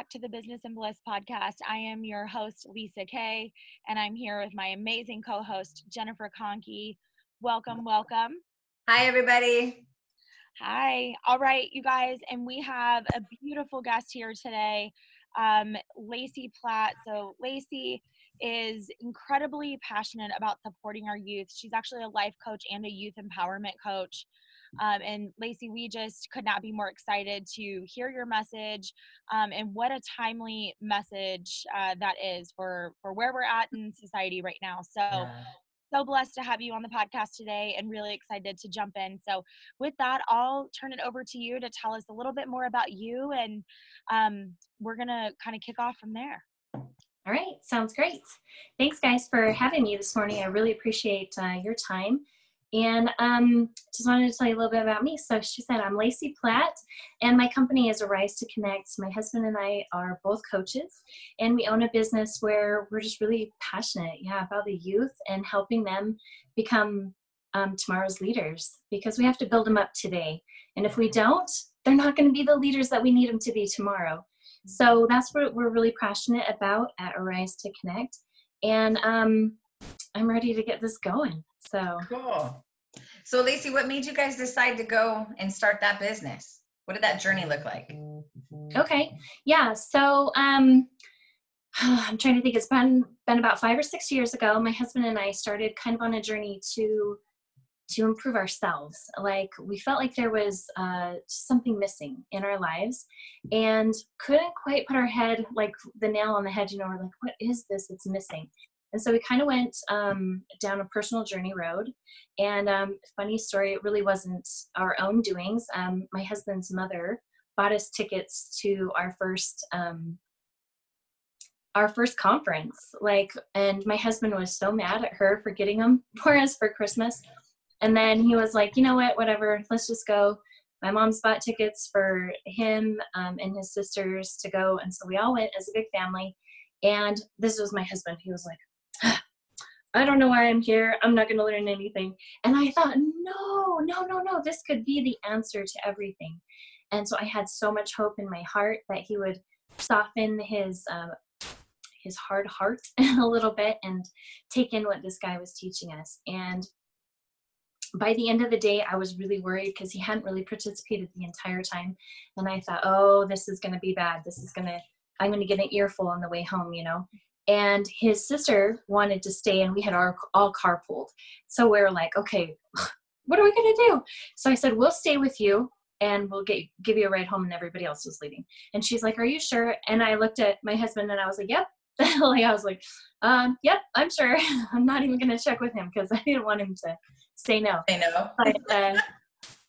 back to the Business and Bliss podcast. I am your host, Lisa Kay, and I'm here with my amazing co host, Jennifer Conkey. Welcome, welcome. Hi, everybody. Hi. All right, you guys, and we have a beautiful guest here today, um, Lacey Platt. So, Lacey is incredibly passionate about supporting our youth. She's actually a life coach and a youth empowerment coach. Um, and Lacey, we just could not be more excited to hear your message, um, and what a timely message uh, that is for for where we're at in society right now. So. Yeah. So blessed to have you on the podcast today and really excited to jump in. So, with that, I'll turn it over to you to tell us a little bit more about you, and um, we're going to kind of kick off from there. All right, sounds great. Thanks, guys, for having me this morning. I really appreciate uh, your time. And um, just wanted to tell you a little bit about me. So she said, I'm Lacey Platt, and my company is Arise to Connect. My husband and I are both coaches, and we own a business where we're just really passionate, yeah, about the youth and helping them become um, tomorrow's leaders because we have to build them up today. And if we don't, they're not going to be the leaders that we need them to be tomorrow. So that's what we're really passionate about at Arise to Connect. And um, I'm ready to get this going. So cool. So Lacey, what made you guys decide to go and start that business? What did that journey look like? Okay. Yeah. So um I'm trying to think it's been been about 5 or 6 years ago my husband and I started kind of on a journey to to improve ourselves. Like we felt like there was uh, something missing in our lives and couldn't quite put our head like the nail on the head. You know, we're like, what is this that's missing? And so we kind of went um, down a personal journey road. And um, funny story, it really wasn't our own doings. Um, my husband's mother bought us tickets to our first um, our first conference. Like, and my husband was so mad at her for getting them for us for Christmas. And then he was like, you know what, whatever, let's just go. My mom's bought tickets for him um, and his sisters to go. And so we all went as a big family. And this was my husband. He was like, I don't know why I'm here. I'm not going to learn anything. And I thought, no, no, no, no, this could be the answer to everything. And so I had so much hope in my heart that he would soften his um, his hard heart a little bit and take in what this guy was teaching us. And by the end of the day, I was really worried because he hadn't really participated the entire time. And I thought, oh, this is going to be bad. This is going to, I'm going to get an earful on the way home, you know? And his sister wanted to stay and we had our all carpooled. So we are like okay what are we going to do? So i said we'll stay with you and we'll get give you a ride home and everybody else was leaving. And she's like are you sure? And i looked at my husband and i was like yep. Like i was like um, yep i'm sure. I'm not even going to check with him because i didn't want him to say no. Say no. But, uh,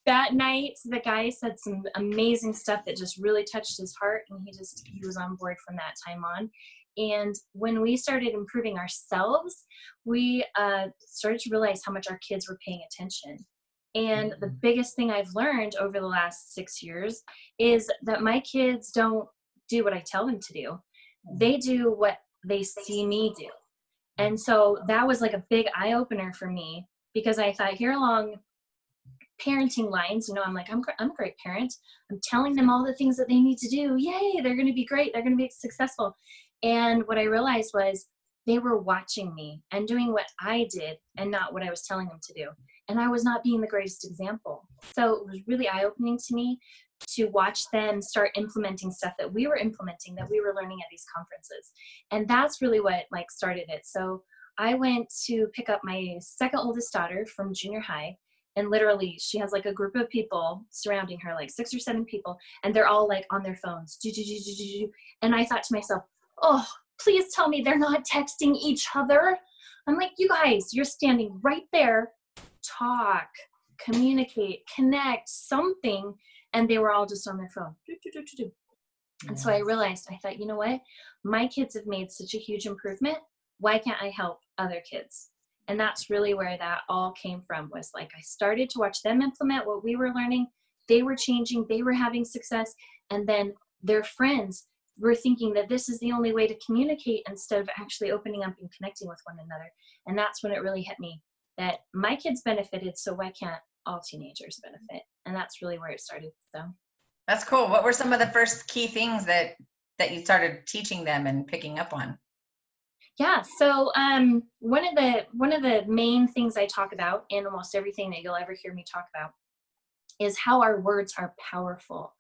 that night the guy said some amazing stuff that just really touched his heart and he just he was on board from that time on and when we started improving ourselves, we uh, started to realize how much our kids were paying attention. And the mm-hmm. biggest thing I've learned over the last six years is that my kids don't do what I tell them to do, they do what they see me do. And so that was like a big eye opener for me because I thought here along parenting lines, you know, I'm like, I'm, I'm a great parent. I'm telling them all the things that they need to do. Yay, they're going to be great. They're going to be successful. And what I realized was they were watching me and doing what I did and not what I was telling them to do. And I was not being the greatest example. So it was really eye opening to me to watch them start implementing stuff that we were implementing, that we were learning at these conferences. And that's really what like started it. So I went to pick up my second oldest daughter from junior high and literally she has like a group of people surrounding her like six or seven people and they're all like on their phones and i thought to myself oh, please tell me they're not texting each other. I'm like, you guys, you're standing right there. Talk, communicate, connect, something. And they were all just on their phone. And so I realized, I thought, you know what? My kids have made such a huge improvement. Why can't I help other kids? And that's really where that all came from was like I started to watch them implement what we were learning. They were changing, they were having success. And then their friends we're thinking that this is the only way to communicate instead of actually opening up and connecting with one another. And that's when it really hit me that my kids benefited, so why can't all teenagers benefit? And that's really where it started. So that's cool. What were some of the first key things that that you started teaching them and picking up on? Yeah, so um, one of the one of the main things I talk about in almost everything that you'll ever hear me talk about is how our words are powerful.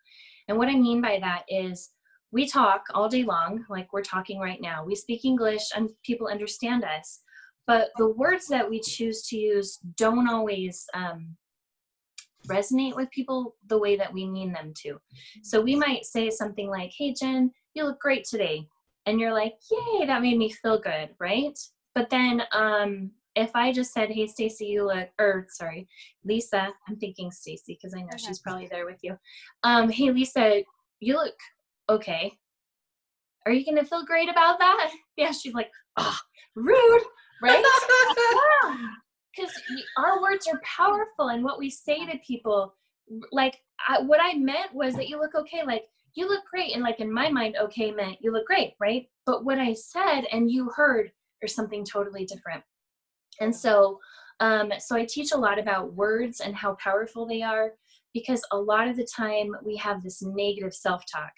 And what I mean by that is we talk all day long, like we're talking right now. We speak English and people understand us, but the words that we choose to use don't always um, resonate with people the way that we mean them to. So we might say something like, Hey, Jen, you look great today. And you're like, Yay, that made me feel good, right? But then um, if I just said, Hey, Stacy, you look, or sorry, Lisa, I'm thinking Stacy because I know okay. she's probably there with you. Um, hey, Lisa, you look okay. Are you to feel great about that? Yeah, she's like, Oh, rude, right? Because our words are powerful, and what we say to people, like I, what I meant was that you look okay, like you look great, and like in my mind, okay meant you look great, right? But what I said and you heard are something totally different. And so, um, so I teach a lot about words and how powerful they are, because a lot of the time we have this negative self-talk,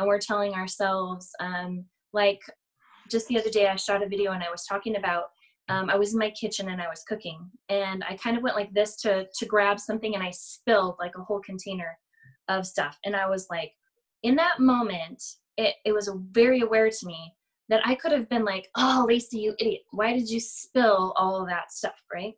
and we're telling ourselves, um, like just the other day, I shot a video and I was talking about um, I was in my kitchen and I was cooking, and I kind of went like this to to grab something, and I spilled like a whole container of stuff, and I was like, in that moment, it it was very aware to me that I could have been like, oh, Lacey, you idiot, why did you spill all of that stuff, right?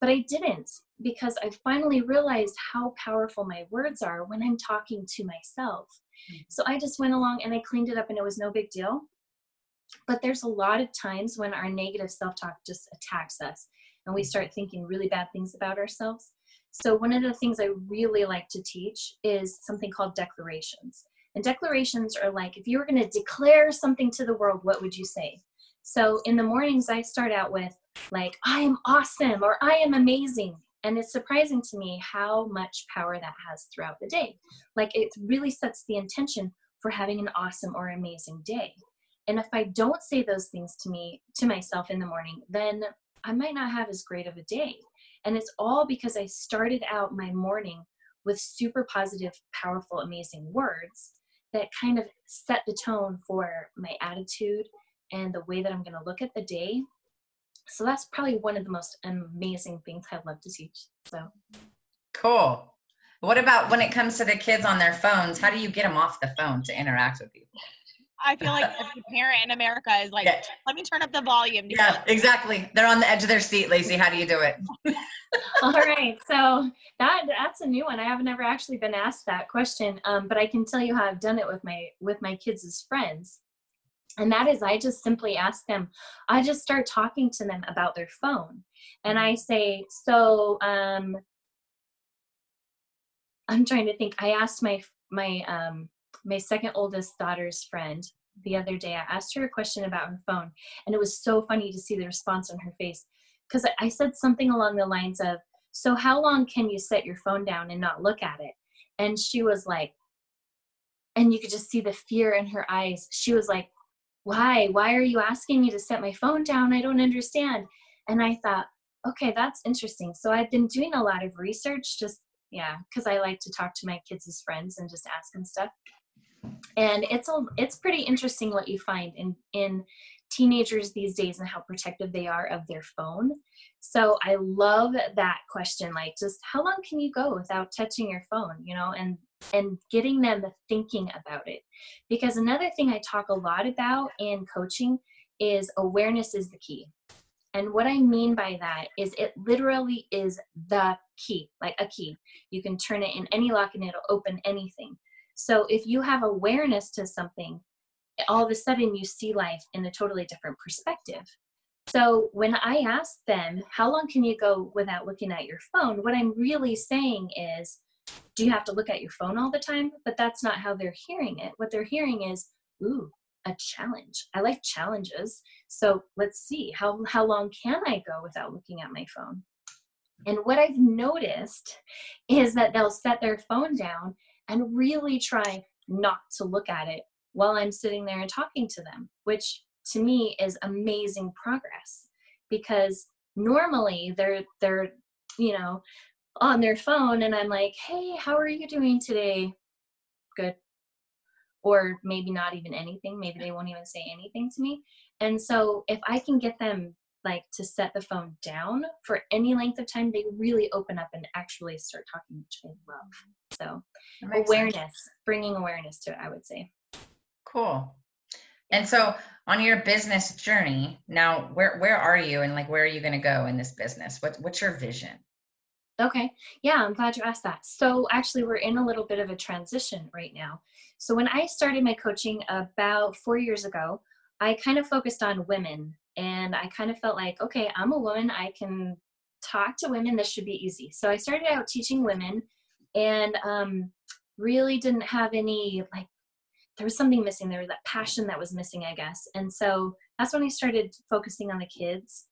But I didn't because I finally realized how powerful my words are when I'm talking to myself. Mm-hmm. So I just went along and I cleaned it up, and it was no big deal. But there's a lot of times when our negative self talk just attacks us and we start thinking really bad things about ourselves. So, one of the things I really like to teach is something called declarations. And declarations are like if you were going to declare something to the world, what would you say? So, in the mornings, I start out with, like, I am awesome or I am amazing. And it's surprising to me how much power that has throughout the day. Like, it really sets the intention for having an awesome or amazing day. And if I don't say those things to me, to myself in the morning, then I might not have as great of a day. And it's all because I started out my morning with super positive, powerful, amazing words that kind of set the tone for my attitude and the way that I'm going to look at the day. So that's probably one of the most amazing things I'd love to teach. So cool. What about when it comes to the kids on their phones? How do you get them off the phone to interact with people? I feel like every parent in America is like, yeah. let me turn up the volume. Yeah, exactly. They're on the edge of their seat, Lacey. How do you do it? All right. So that that's a new one. I haven't ever actually been asked that question. Um, but I can tell you how I've done it with my with my kids as friends. And that is I just simply ask them, I just start talking to them about their phone. And I say, so um I'm trying to think. I asked my my um my second oldest daughter's friend the other day. I asked her a question about her phone, and it was so funny to see the response on her face because I said something along the lines of, So, how long can you set your phone down and not look at it? And she was like, and you could just see the fear in her eyes. She was like, Why? Why are you asking me to set my phone down? I don't understand. And I thought, okay, that's interesting. So I've been doing a lot of research, just, yeah, because I like to talk to my kids as friends and just ask them stuff and it's a it's pretty interesting what you find in in teenagers these days and how protective they are of their phone so i love that question like just how long can you go without touching your phone you know and and getting them thinking about it because another thing i talk a lot about in coaching is awareness is the key and what I mean by that is it literally is the key, like a key. You can turn it in any lock and it'll open anything. So if you have awareness to something, all of a sudden you see life in a totally different perspective. So when I ask them, how long can you go without looking at your phone? What I'm really saying is, do you have to look at your phone all the time? But that's not how they're hearing it. What they're hearing is, ooh, a challenge. I like challenges. So let's see, how, how long can I go without looking at my phone? And what I've noticed is that they'll set their phone down and really try not to look at it while I'm sitting there and talking to them, which to me is amazing progress because normally they're they're you know on their phone and I'm like, "Hey, how are you doing today?" Good. or maybe not even anything. Maybe they won't even say anything to me. And so if I can get them like to set the phone down for any length of time, they really open up and actually start talking, which I love. So awareness, sense. bringing awareness to it, I would say. Cool. And so on your business journey, now where where are you and like where are you going to go in this business? What what's your vision? Okay. Yeah, I'm glad you asked that. So actually we're in a little bit of a transition right now. So when I started my coaching about 4 years ago, I kind of focused on women and I kind of felt like, okay, I'm a woman, I can talk to women, this should be easy. So I started out teaching women and um really didn't have any like there was something missing there was that passion that was missing i guess and so that's when i started focusing on the kids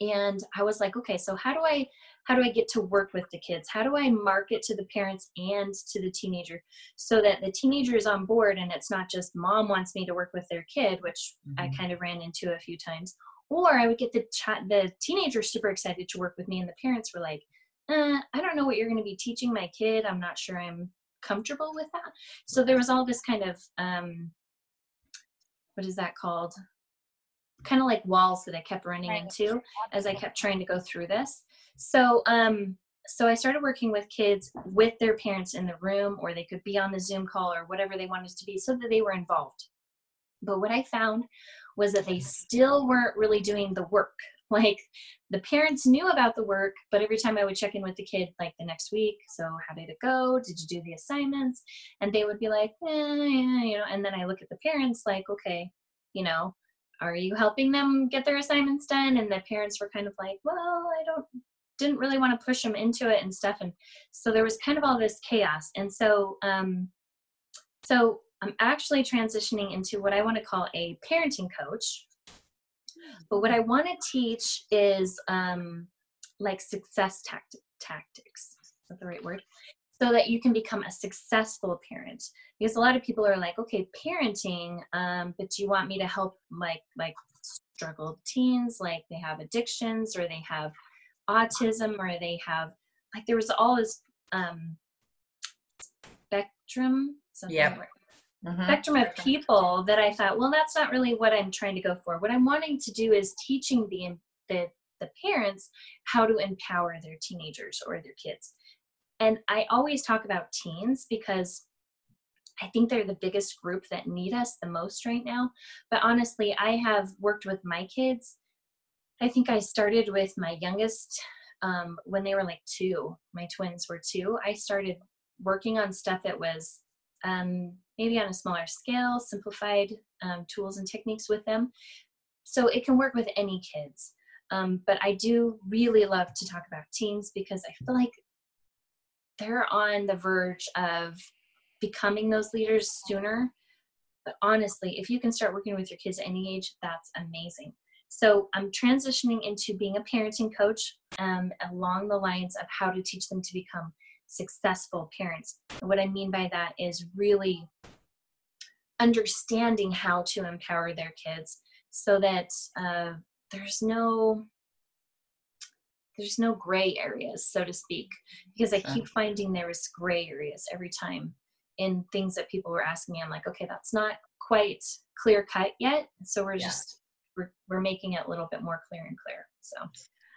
and i was like okay so how do i how do i get to work with the kids how do i market to the parents and to the teenager so that the teenager is on board and it's not just mom wants me to work with their kid which mm-hmm. i kind of ran into a few times or i would get the ch- the teenager super excited to work with me and the parents were like uh, i don't know what you're going to be teaching my kid i'm not sure i'm comfortable with that. So there was all this kind of um, what is that called? Kind of like walls that I kept running right. into as I kept trying to go through this. So um, so I started working with kids with their parents in the room, or they could be on the Zoom call or whatever they wanted to be, so that they were involved. But what I found was that they still weren't really doing the work. Like the parents knew about the work but every time i would check in with the kid like the next week so how did it go? Did you do the assignments? And they would be like eh, yeah, you know and then i look at the parents like okay you know are you helping them get their assignments done? And the parents were kind of like well i don't didn't really want to push them into it and stuff and so there was kind of all this chaos and so um so i'm actually transitioning into what i want to call a parenting coach but what I want to teach is um, like success tactic, tactics. Is that the right word? So that you can become a successful parent. Because a lot of people are like, okay, parenting, um, but you want me to help like like struggled teens, like they have addictions or they have autism or they have like there was all this um, spectrum. Yeah mm-hmm. spectrum of people that I thought, well, that's not really what I'm trying to go for. What I'm wanting to do is teaching the the the parents how to empower their teenagers or their kids. And I always talk about teens because I think they're the biggest group that need us the most right now. But honestly, I have worked with my kids. I think I started with my youngest um, when they were like two. My twins were two. I started working on stuff that was um, maybe on a smaller scale, simplified um, tools and techniques with them. So it can work with any kids. Um, but I do really love to talk about teens because I feel like they're on the verge of becoming those leaders sooner. But honestly, if you can start working with your kids at any age, that's amazing. So I'm transitioning into being a parenting coach um, along the lines of how to teach them to become successful parents. And what I mean by that is really understanding how to empower their kids so that uh, there's no there's no gray areas so to speak because i keep finding there is gray areas every time in things that people were asking me i'm like okay that's not quite clear cut yet so we're yeah. just we're, we're making it a little bit more clear and clear so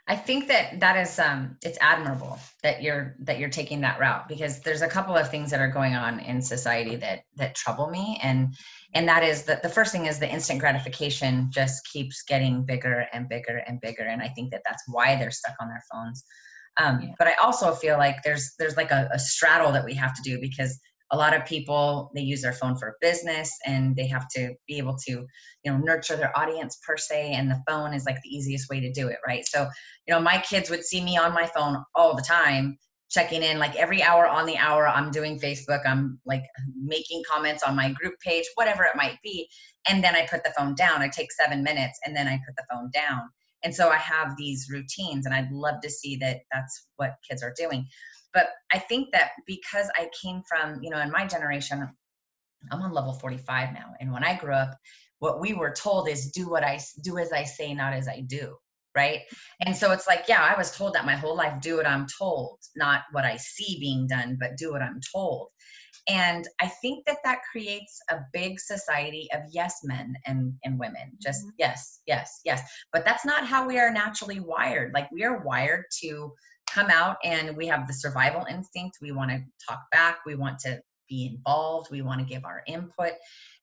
I think that that is um it's admirable that you're that you're taking that route because there's a couple of things that are going on in society that that trouble me and and that is that the first thing is the instant gratification just keeps getting bigger and bigger and bigger and I think that that's why they're stuck on their phones. Um, yeah. But I also feel like there's there's like a, a straddle that we have to do because a lot of people they use their phone for business and they have to be able to you know nurture their audience per se and the phone is like the easiest way to do it right? So you know my kids would see me on my phone all the time checking in like every hour on the hour i'm doing facebook i'm like making comments on my group page whatever it might be and then i put the phone down. I take seven minutes and then i put the phone down. And so i have these routines and i'd love to see that that's what kids are doing but I think that because I came from, you know, in my generation, I'm on level 45 now. And when I grew up, what we were told is do what I do as I say, not as I do. Right. And so it's like, yeah, I was told that my whole life, do what I'm told, not what I see being done, but do what I'm told. and i think that that creates a big society of yes men and and women just mm-hmm. yes yes yes but that's not how we are naturally wired like we are wired to come out and we have the survival instinct we want to talk back we want to be involved we want to give our input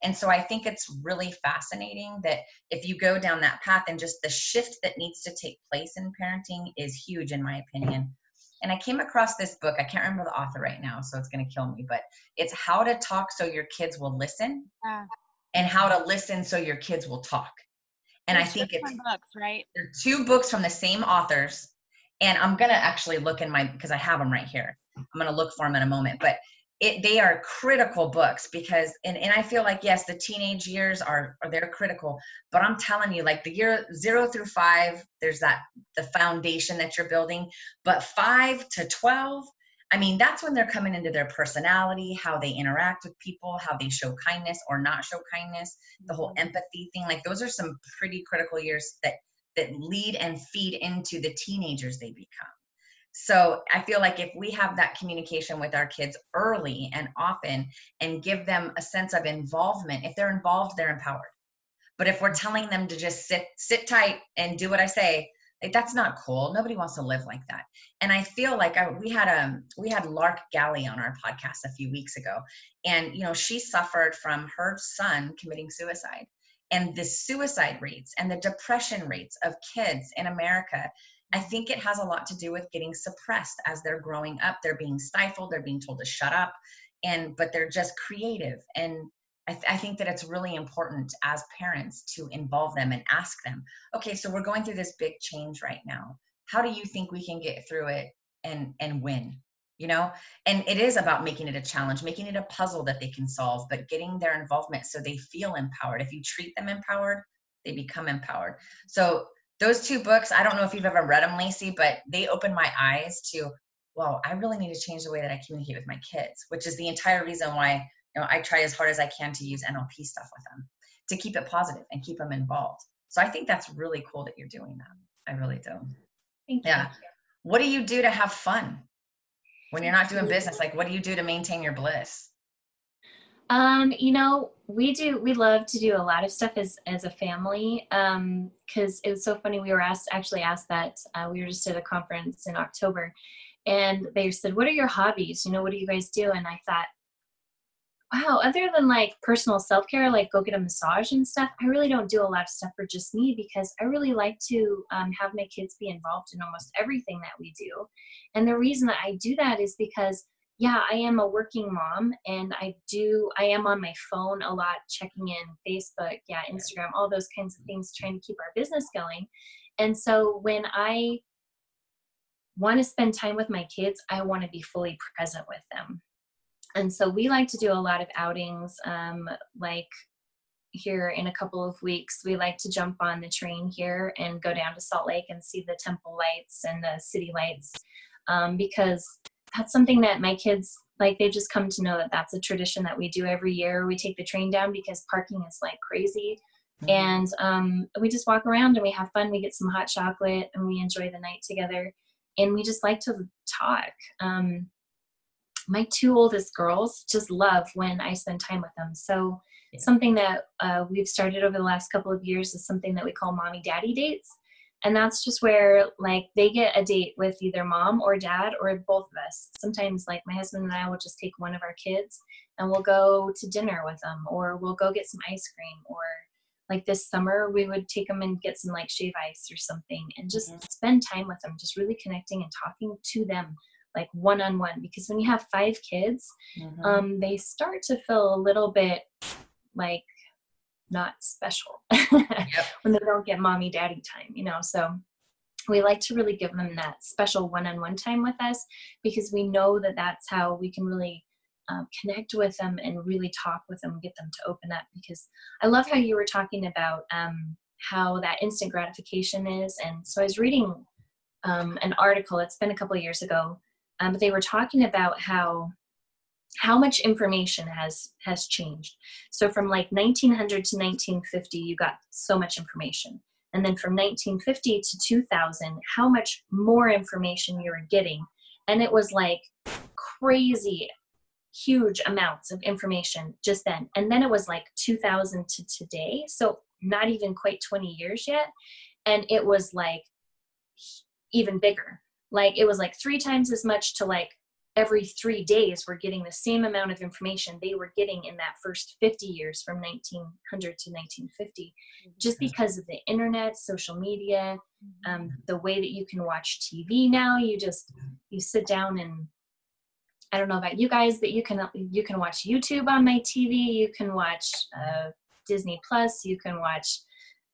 and so i think it's really fascinating that if you go down that path and just the shift that needs to take place in parenting is huge in my opinion and I came across this book. I can't remember the author right now, so it's going to kill me, but it's How to Talk So Your Kids Will Listen yeah. and How to Listen So Your Kids Will Talk. And There's I think it's books, right? They're two books from the same authors. And I'm going to actually look in my, because I have them right here. I'm going to look for them in a moment. But it they are critical books because and, and i feel like yes the teenage years are, are they're critical but i'm telling you like the year zero through five there's that the foundation that you're building but five to 12 i mean that's when they're coming into their personality how they interact with people how they show kindness or not show kindness the whole mm-hmm. empathy thing like those are some pretty critical years that that lead and feed into the teenagers they become so I feel like if we have that communication with our kids early and often and give them a sense of involvement, if they're involved, they're empowered. But if we're telling them to just sit sit tight and do what I say, like that's not cool. Nobody wants to live like that. And I feel like I, we had um we had Lark Galley on our podcast a few weeks ago, and you know she suffered from her son committing suicide, and the suicide rates and the depression rates of kids in America I think it has a lot to do with getting suppressed as they're growing up. They're being stifled, they're being told to shut up, and but they're just creative. And I, th- I, think that it's really important as parents to involve them and ask them, okay, so we're going through this big change right now. How do you think we can get through it and and win? You know, and it is about making it a challenge, making it a puzzle that they can solve, but getting their involvement so they feel empowered. If you treat them empowered, they become empowered. So those two books, I don't know if you've ever read them, Lacey, but they opened my eyes to, well, I really need to change the way that I communicate with my kids, which is the entire reason why you know I try as hard as I can to use NLP stuff with them to keep it positive and keep them involved. So I think that's really cool that you're doing that. I really do. Thank yeah. You. What do you do to have fun when you're not doing business? Like, what do you do to maintain your bliss? Um, you know, we do we love to do a lot of stuff as as a family. Um, because it was so funny. We were asked actually asked that uh, we were just at a conference in October, and they said, "What are your hobbies? You know, what do you guys do?" And I thought, wow, other than like personal self care, like go get a massage and stuff, I really don't do a lot of stuff for just me because I really like to um, have my kids be involved in almost everything that we do. And the reason that I do that is because yeah, I am a working mom and I do, I am on my phone a lot, checking in Facebook, yeah, Instagram, all those kinds of things, trying to keep our business going. And so when I want to spend time with my kids, I want to be fully present with them. And so we like to do a lot of outings, um, like here in a couple of weeks, we like to jump on the train here and go down to Salt Lake and see the temple lights and the city lights. Um, because that's something that my kids like they just come to know that that's a tradition that we do every year. We take the train down because parking is like crazy. Mm-hmm. and um, we just walk around and we have fun. We get some hot chocolate and we enjoy the night together. And we just like to talk. Um, my two oldest girls just love when i spend time with them so yeah. something that uh, we've started over the last couple of years is something that we call mommy daddy dates and that's just where like they get a date with either mom or dad or both of us sometimes like my husband and i will just take one of our kids and we'll go to dinner with them or we'll go get some ice cream or like this summer we would take them and get some like shave ice or something and just mm-hmm. spend time with them just really connecting and talking to them like one on one because when you have five kids mm-hmm. um, they start to feel a little bit like not special yep. when they don't get mommy daddy time you know so we like to really give them that special one-on-one time with us because we know that that's how we can really um, connect with them and really talk with them get them to open up because i love how you were talking about um, how that instant gratification is and so i was reading um, an article it's been a couple of years ago um, but they were talking about how how much information has has changed so from like 1900 to 1950 you got so much information and then from 1950 to 2000 how much more information you were getting and it was like crazy huge amounts of information just then. And then it was like 2000 to today. So not even quite 20 years yet. And it was like even bigger. Like it was like three times as much to like every three days we're getting the same amount of information they were getting in that first 50 years from 1900 to 1950 just mm-hmm. because of the internet social media um, mm-hmm. the way that you can watch tv now. You just you sit down and i don't know about you guys but you can you can watch youtube on my tv you can watch uh, disney plus. You can watch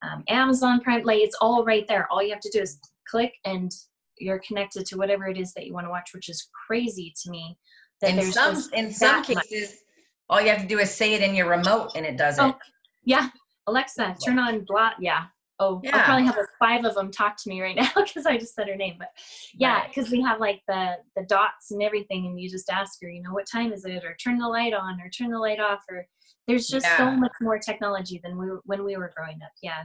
um, amazon prime. Like it's all right there. All you have to do is click and you're connected to whatever it is that you want to watch, which is crazy to me. That in there's some in some cases, much. all you have to do is say it in your remote and it does oh, it. Yeah, Alexa, turn on blah. Yeah. Oh, yeah. I'll probably have like five of them talk to me right now because I just said her name. But yeah, because right. we have like the the dots and everything, and you just ask her, you know, what time is it, or turn the light on, or turn the light off, or there's just yeah. so much more technology than we when we were growing up. Yeah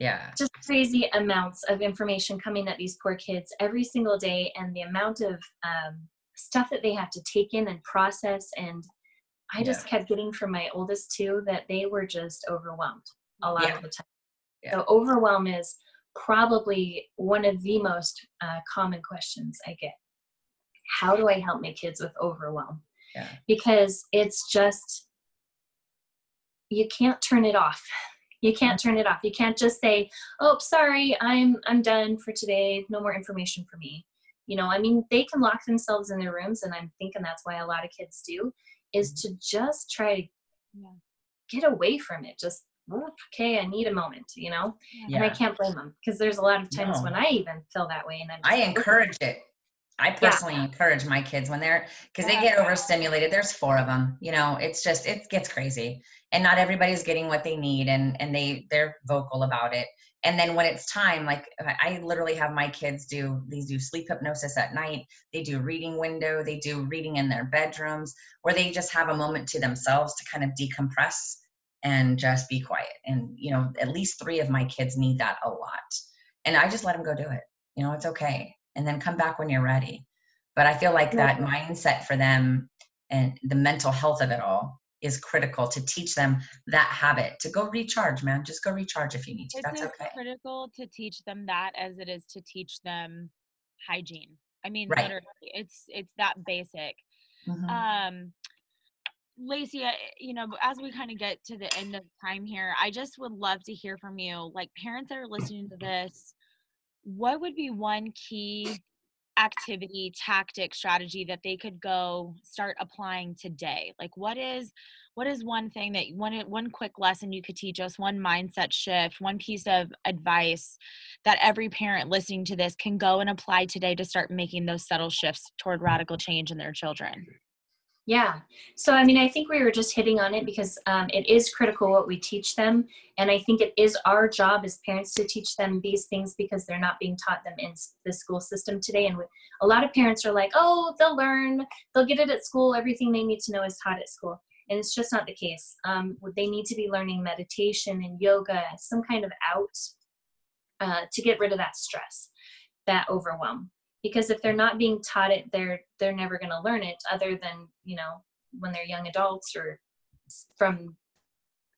yeah just crazy amounts of information coming at these poor kids every single day and the amount of um, stuff that they have to take in and process and i just yeah. kept getting from my oldest two that they were just overwhelmed a lot yeah. of the time yeah. so overwhelm is probably one of the most uh, common questions i get how do i help my kids with overwhelm because it's just you can't turn it off you can't turn it off you can't just say oh sorry i'm i'm done for today no more information for me you know i mean they can lock themselves in their rooms and i'm thinking that's why a lot of kids do is mm-hmm. to just try to yeah. get away from it just okay i need a moment you know yeah. and i can't blame them because there's a lot of times no. when i even feel that way and I'm i encourage it I personally yeah. encourage my kids when they're because they get overstimulated. There's four of them. You know, it's just it gets crazy, and not everybody's getting what they need, and and they they're vocal about it. And then when it's time, like I literally have my kids do these do sleep hypnosis at night. They do reading window. They do reading in their bedrooms, where they just have a moment to themselves to kind of decompress and just be quiet. And you know, at least three of my kids need that a lot, and I just let them go do it. You know, it's okay and then come back when you're ready. But I feel like that mindset for them and the mental health of it all is critical to teach them that habit to go recharge, man. Just go recharge if you need to. That's okay. critical to teach them that as it is to teach them hygiene. I mean, right. literally, it's it's that basic. Mm-hmm. Um, Lacey, you know, as we kind of get to the end of time here, I just would love to hear from you. Like parents that are listening to this, what would be one key activity tactic strategy that they could go start applying today? Like what is what is one thing that one one quick lesson you could teach us one mindset shift one piece of advice that every parent listening to this can go and apply today to start making those subtle shifts toward mm-hmm. radical change in their children yeah. So, I mean, I think we were just hitting on it because um, it is critical what we teach them. And I think it is our job as parents to teach them these things because they're not being taught them in the school system today. And a lot of parents are like, oh, they'll learn, they'll get it at school, everything they need to know is taught at school. And it's just not the case. Um, they need to be learning meditation and yoga, some kind of out uh, to get rid of that stress, that overwhelm because if they're not being taught it they're they're never going to learn it other than you know when they're young adults or from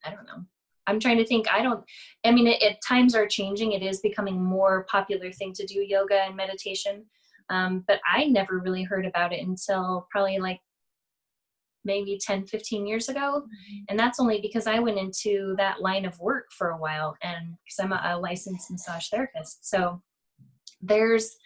i don't know. I'm trying to think i don't i mean it, it times are changing. It is becoming more popular thing to do yoga and meditation. Um, but i never really heard about it until probably like maybe 10 15 years ago. Mm-hmm. and that's only because i went into that line of work for a while and because i'm a, a licensed massage therapist. So there's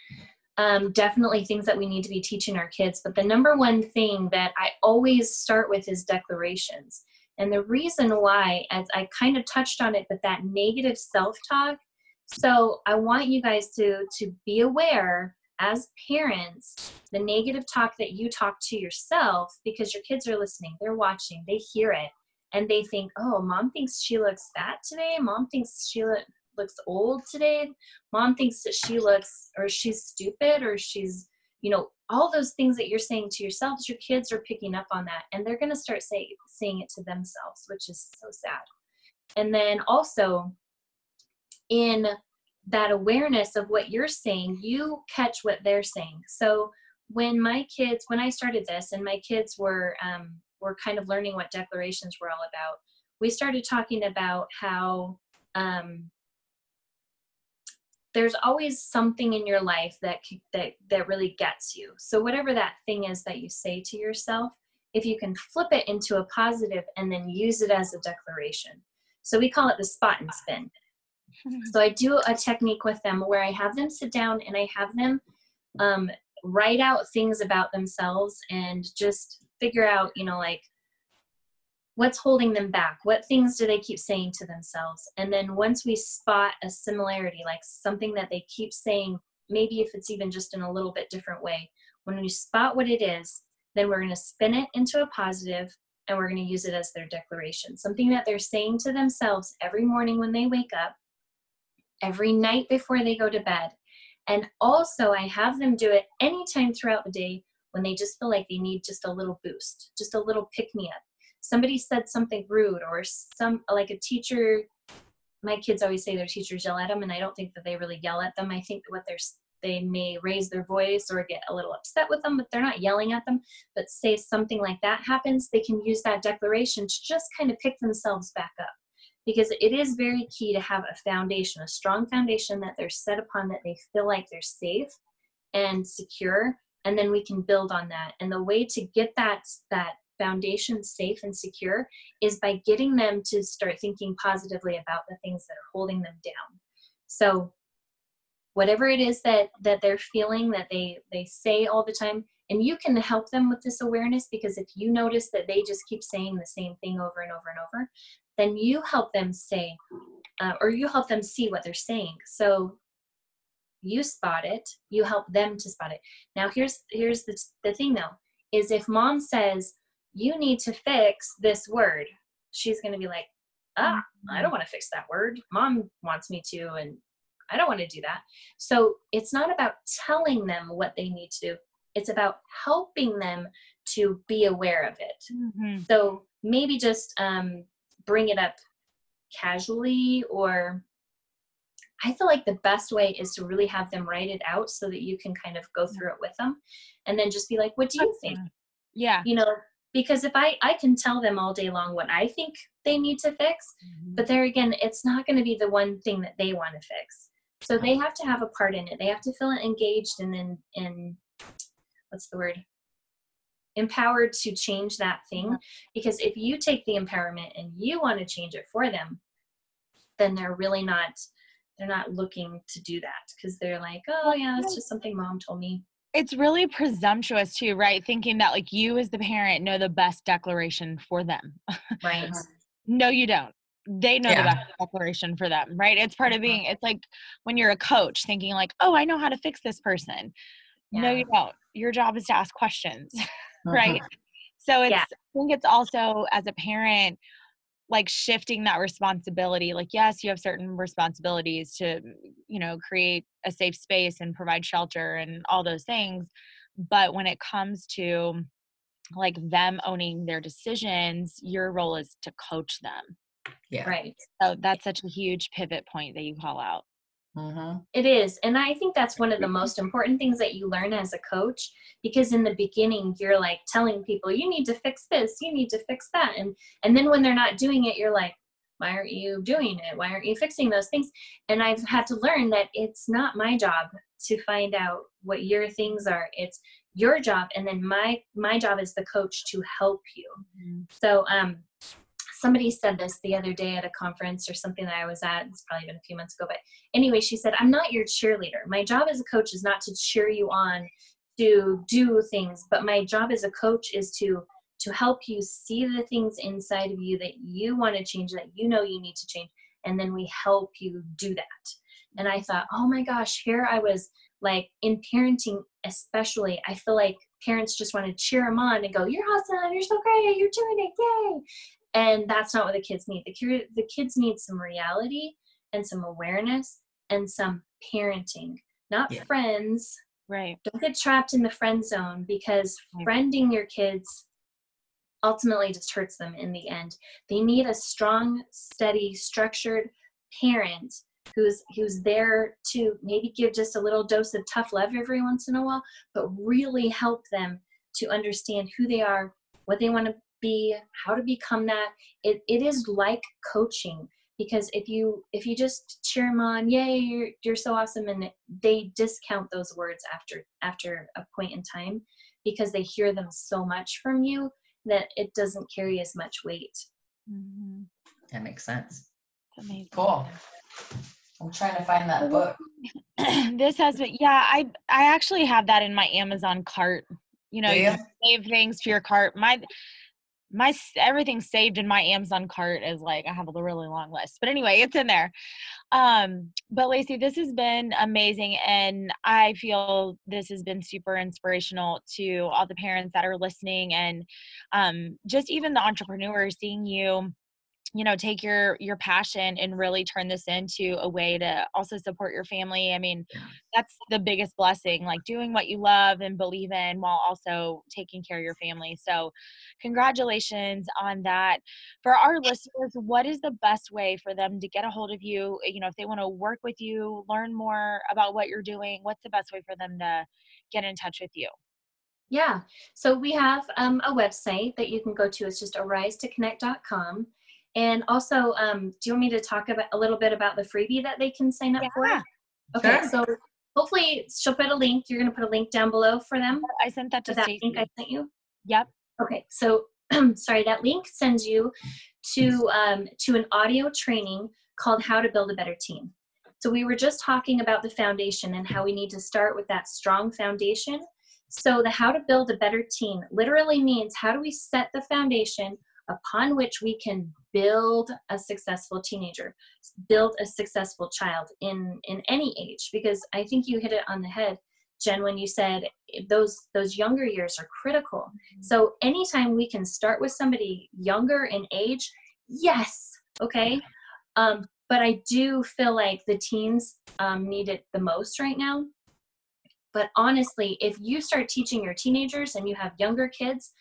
um, definitely things that we need to be teaching our kids. But the number one thing that I always start with is declarations. And the reason why, as I kind of touched on it, but that negative self talk. So I want you guys to, to be aware as parents the negative talk that you talk to yourself because your kids are listening, they're watching, they hear it, and they think, oh, mom thinks she looks fat today. Mom thinks she look, looks old today. Mom thinks that she looks or she's stupid or she's you know all those things that you're saying to yourselves your kids are picking up on that and they're going to start say, saying it to themselves which is so sad. And then also in that awareness of what you're saying you catch what they're saying. So when my kids when i started this and my kids were um, were kind of learning what declarations were all about we started talking about how um, there's always something in your life that that that really gets you. So whatever that thing is that you say to yourself if you can flip it into a positive and then use it as a declaration. So we call it the spot and spin. So i do a technique with them where i have them sit down and i have them um, write out things about themselves and just figure out you know like what's holding them back? What things do they keep saying to themselves? And then once we spot a similarity like something that they keep saying maybe if it's even just in a little bit different way when we spot what it is then we're going to spin it into a positive and we're going to use it as their declaration. Something that they're saying to themselves every morning when they wake up every night before they go to bed. And also i have them do it anytime throughout the day when they just feel like they need just a little boost just a little pick me up somebody said something rude or some like a teacher my kids always say their teachers yell at them and i don't think that they really yell at them. I think that what they're they may raise their voice or get a little upset with them but they're not yelling at them but say something like that happens they can use that declaration to just kind of pick themselves back up. Because it is very key to have a foundation a strong foundation that they're set upon that they feel like they're safe and secure and then we can build on that. And the way to get that that foundation safe and secure is by getting them to start thinking positively about the things that are holding them down. So whatever it is that that they're feeling that they they say all the time and you can help them with this awareness because if you notice that they just keep saying the same thing over and over and over then you help them say uh, or you help them see what they're saying. So you spot it you help them to spot it. Now here's here's the, the thing though is if mom says you need to fix this word. She's going to be like ah i don't want to fix that word. Mom wants me to and i don't want to do that. So it's not about telling them what they need to do. It's about helping them to be aware of it. Mm-hmm. so maybe just um, bring it up casually or I feel like the best way is to really have them write it out so that you can kind of go through it with them and then just be like, what do you think? Yeah. You know, because if I, I can tell them all day long what I think they need to fix, mm-hmm. but there again, it's not going to be the one thing that they want to fix. So they have to have a part in it. They have to feel engaged and then, in what's the word? Empowered to change that thing. Because if you take the empowerment and you want to change it for them, then they're really not they're not looking to do that because they're like oh yeah it's just something mom told me it's really presumptuous too right? Thinking that like you as the parent know the best declaration for them. Right. No you don't. They know yeah. the best declaration for them right? It's part of uh-huh. being it's like when you're a coach thinking like oh i know how to fix this person. Yeah. no you don't. Your job is to ask questions uh-huh. right? So it's yeah. i think it's also as a parent like shifting that responsibility like yes you have certain responsibilities to you know create a safe space and provide shelter and all those things but when it comes to like them owning their decisions your role is to coach them. Yeah. Right. So that's such a huge pivot point that you call out Mm-hmm. It is. And I think that's one of the most important things that you learn as a coach because in the beginning you're like telling people you need to fix this, you need to fix that. And and then when they're not doing it, you're like, why aren't you doing it? Why aren't you fixing those things? And I've had to learn that it's not my job to find out what your things are. It's your job and then my my job as the coach to help you. Mm-hmm. So um somebody said this the other day at a conference or something that I was at. It's probably been a few months ago, but anyway, she said, I'm not your cheerleader. My job as a coach is not to cheer you on to do things, but my job as a coach is to to help you see the things inside of you that you want to change, that you know you need to change, and then we help you do that. And I thought, oh my gosh, here I was like in parenting, especially, I feel like parents just want to cheer them on and go, You're awesome, you're so great, you're doing it, yay and that's not what the kids need. The, the kids need some reality and some awareness and some parenting not yeah. friends. Right. Don't get trapped in the friend zone because friending your kids ultimately just hurts them in the end. They need a strong steady structured parent who's who's there to maybe give just a little dose of tough love every once in a while but really help them to understand who they are what they want to be how to become that. It, it is like coaching because if you if you just cheer them on yay you're you're so awesome and they discount those words after after a point in time because they hear them so much from you that it doesn't carry as much weight. Mm-hmm. that makes sense. Amazing cool. i'm trying to find that book. This has been yeah i i actually have that in my amazon cart. You know yeah. you? save things to your cart. My my everything saved in my Amazon cart is like I have a really long list. But anyway, it's in there. Um, but Lacey, this has been amazing and I feel this has been super inspirational to all the parents that are listening and um, just even the entrepreneurs seeing you you know take your your passion and really turn this into a way to also support your family i mean that's the biggest blessing like doing what you love and believe in while also taking care of your family so congratulations on that. For our listeners what is the best way for them to get a hold of you you know if they want to work with you learn more about what you're doing what's the best way for them to get in touch with you? Yeah so we have um, a website that you can go to it's just arise to connect.com and also, um, do you want me to talk about a little bit about the freebie that they can sign up yeah. for? Okay, sure. so hopefully she'll put a link. You're going to put a link down below for them. I sent that to that link I sent you. Yep. Okay, so sorry, that link sends you to um, to an audio training called "How to Build a Better Team." So we were just talking about the foundation and how we need to start with that strong foundation. So the "How to Build a Better Team" literally means how do we set the foundation upon which we can build a successful teenager build a successful child in in any age because i think you hit it on the head jen when you said those those younger years are critical. Mm-hmm. so anytime we can start with somebody younger in age yes okay? Um, but i do feel like the teens um, need it the most right now. But honestly if you start teaching your teenagers and you have younger kids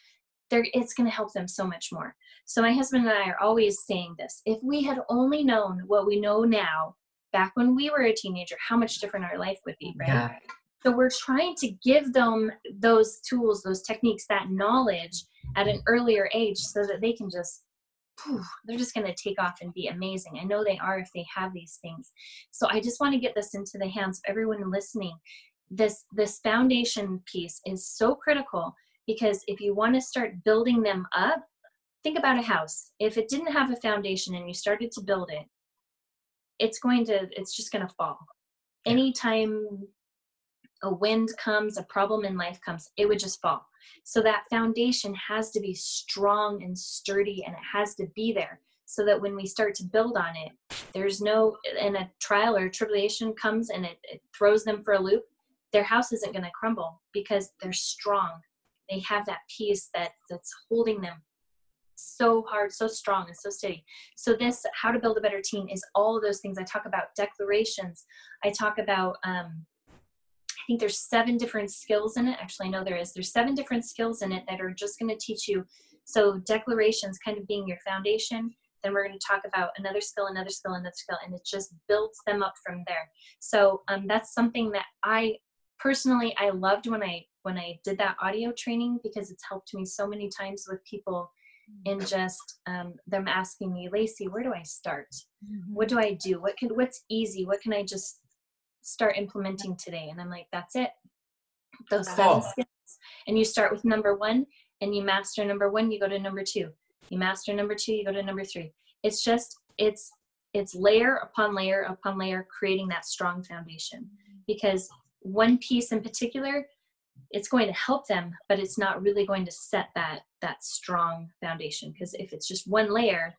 they're, it's going to help them so much more. So my husband and I are always saying this. If we had only known what we know now back when we were a teenager, how much different our life would be, right? Yeah. So we're trying to give them those tools, those techniques, that knowledge at an earlier age so that they can just they're just going to take off and be amazing. I know they are if they have these things. So I just want to get this into the hands of everyone listening. This this foundation piece is so critical because if you want to start building them up think about a house. If it didn't have a foundation and you started to build it it's going to it's just going to fall anytime a wind comes a problem in life comes it would just fall. So that foundation has to be strong and sturdy and it has to be there so that when we start to build on it there's no and a trial or tribulation comes and it, it throws them for a loop their house isn't going to crumble because they're strong they have that piece that that's holding them so hard so strong and so steady. So this how to build a better team is all of those things. I talk about declarations. I talk about um, i think there's seven different skills in it. Actually i know there is. There's seven different skills in it that are just going to teach you. So declarations kind of being your foundation. Then we're going to talk about another skill another skill another skill and it just builds them up from there. So um, that's something that i personally i loved when i when I did that audio training because it's helped me so many times with people in mm. just um, them asking me, Lacey, where do I start? Mm-hmm. What do I do? What can what's easy? What can I just start implementing today? And I'm like, that's it. Those seven skills. And you start with number one and you master number one, you go to number two. You master number two, you go to number three. It's just it's it's layer upon layer upon layer creating that strong foundation mm-hmm. because one piece in particular it's going to help them but it's not really going to set that that strong foundation because if it's just one layer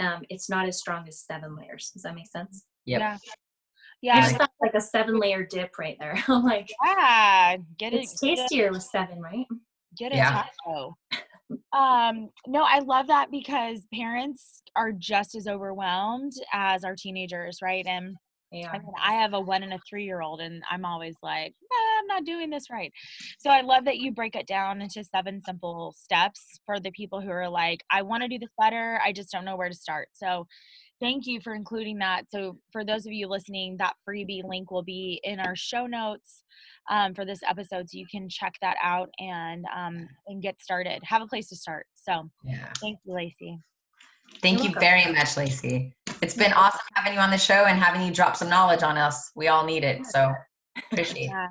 um, it's not as strong as seven layers does that make sense yep. yeah yeah, I just thought like a seven layer dip right there. I'm like, yeah, get it. It's tastier with seven, right? Get it, yeah. taco. um, no, I love that because parents are just as overwhelmed as our teenagers, right? And yeah. I mean, I have a one and a three year old, and I'm always like, I'm not doing this right. So I love that you break it down into seven simple steps for the people who are like, I want to do this better. I just don't know where to start. So thank you for including that. So, for those of you listening, that freebie link will be in our show notes um, for this episode, so you can check that out and um, and get started. Have a place to start. So, Yeah. thank you, Lacey. Thank You're you welcome. very much, Lacey. It's been awesome having you on the show and having you drop some knowledge on us. We all need it. So appreciate it. Yeah.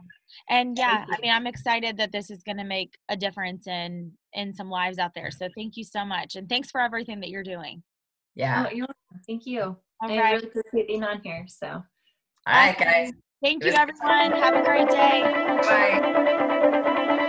And yeah, I mean, I'm excited that this is going to make a difference in in some lives out there. So, thank you so much, and thanks for everything that you're doing. Yeah. Oh, you're. Thank you. All I right. really appreciate being on here. So. All right, guys. Thank It you, was- everyone. Have a great day. Bye.